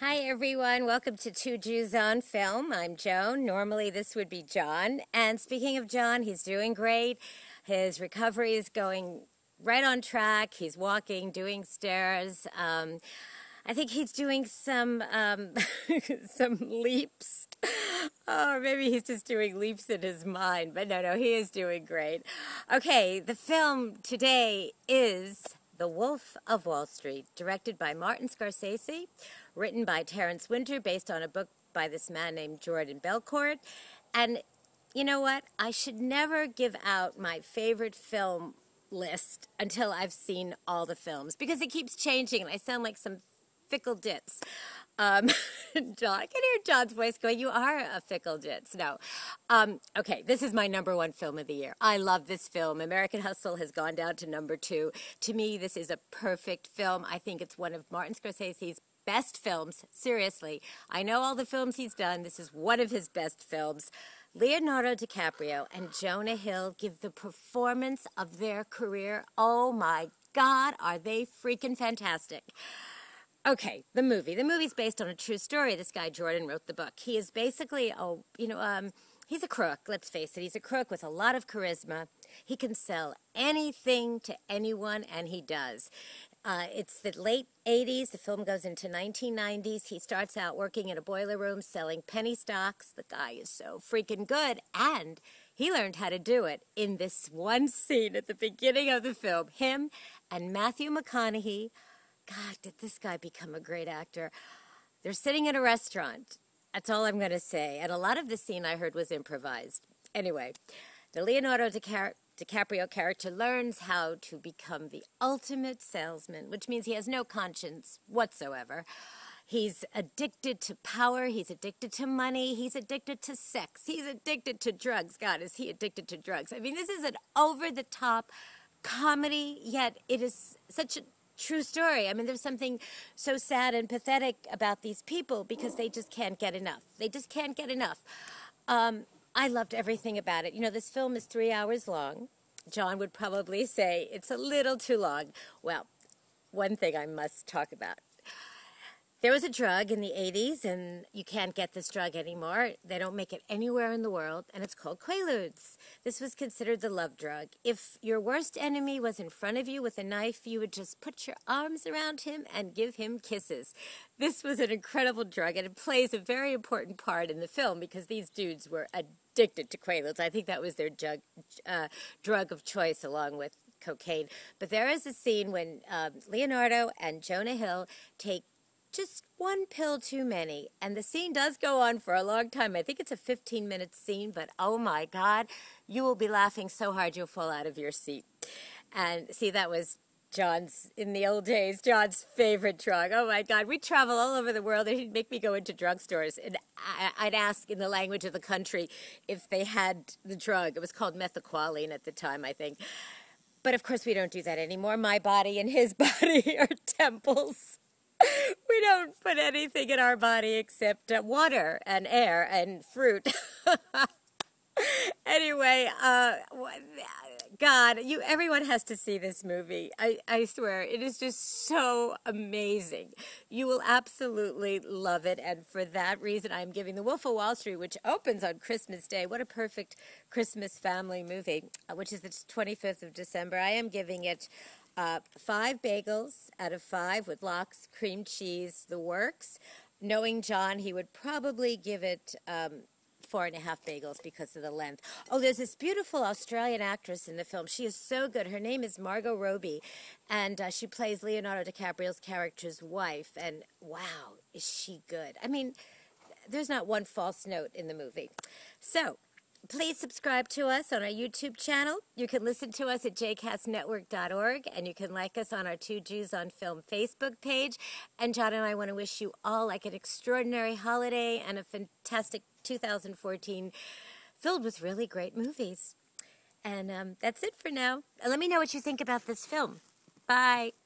Hi, everyone. Welcome to Two Jews on Film. I'm Joan. Normally, this would be John. And speaking of John, he's doing great. His recovery is going right on track. He's walking, doing stairs. Um, I think he's doing some um, some leaps. Or maybe he's just doing leaps in his mind. But no, no, he is doing great. Okay, the film today is The Wolf of Wall Street, directed by Martin Scorsese written by Terrence Winter, based on a book by this man named Jordan Belfort. And you know what? I should never give out my favorite film list until I've seen all the films because it keeps changing and I sound like some fickle ditz. Um, John, I can hear John's voice going, You are a fickle ditz. No. Um, okay, this is my number one film of the year. I love this film. American Hustle has gone down to number two. To me, this is a perfect film. I think it's one of Martin Scorsese's best films. Seriously, I know all the films he's done. This is one of his best films. Leonardo DiCaprio and Jonah Hill give the performance of their career. Oh my God, are they freaking fantastic! Okay, the movie. The movie's based on a true story. This guy Jordan wrote the book. He is basically, a you know, um, he's a crook. Let's face it. He's a crook with a lot of charisma. He can sell anything to anyone, and he does. Uh, it's the late 80s. The film goes into 1990s. He starts out working in a boiler room selling penny stocks. The guy is so freaking good. And he learned how to do it in this one scene at the beginning of the film. Him and Matthew McConaughey. God, did this guy become a great actor? They're sitting in a restaurant. That's all I'm going to say. And a lot of the scene I heard was improvised. Anyway, the Leonardo DiCaprio character learns how to become the ultimate salesman, which means he has no conscience whatsoever. He's addicted to power. He's addicted to money. He's addicted to sex. He's addicted to drugs. God, is he addicted to drugs? I mean, this is an over the top comedy, yet it is such a true story. I mean, there's something so sad and pathetic about these people because they just can't get enough. They just can't get enough. Um, I loved everything about it. You know, this film is three hours long. John would probably say it's a little too long. Well, one thing I must talk about. There was a drug in the 80s, and you can't get this drug anymore. They don't make it anywhere in the world, and it's called Quaaludes. This was considered the love drug. If your worst enemy was in front of you with a knife, you would just put your arms around him and give him kisses. This was an incredible drug, and it plays a very important part in the film because these dudes were addicted to Quaaludes. I think that was their drug, uh, drug of choice, along with cocaine. But there is a scene when um, Leonardo and Jonah Hill take just one pill too many. And the scene does go on for a long time. I think it's a 15 minute scene, but oh my God, you will be laughing so hard you'll fall out of your seat. And see, that was John's, in the old days, John's favorite drug. Oh my God, we travel all over the world. And he'd make me go into drugstores and I'd ask in the language of the country if they had the drug. It was called methaqualone at the time, I think. But of course, we don't do that anymore. My body and his body are temples we don't put anything in our body except uh, water and air and fruit. anyway, uh, God, you everyone has to see this movie. I, I swear, it is just so amazing. You will absolutely love it, and for that reason, I'm giving The Wolf of Wall Street, which opens on Christmas Day. What a perfect Christmas family movie, uh, which is the 25th of December. I am giving it uh, five bagels out of five with lox, cream cheese, the works. Knowing John, he would probably give it um, four and a half bagels because of the length. Oh, there's this beautiful Australian actress in the film. She is so good. Her name is Margot Robbie, and uh, she plays Leonardo DiCaprio's character's wife. And wow, is she good? I mean, there's not one false note in the movie. So, Please subscribe to us on our YouTube channel. You can listen to us at jcastnetwork.org, and you can like us on our Two Jews on Film Facebook page. And John and I want to wish you all like an extraordinary holiday and a fantastic 2014 filled with really great movies. And um, that's it for now. Let me know what you think about this film. Bye.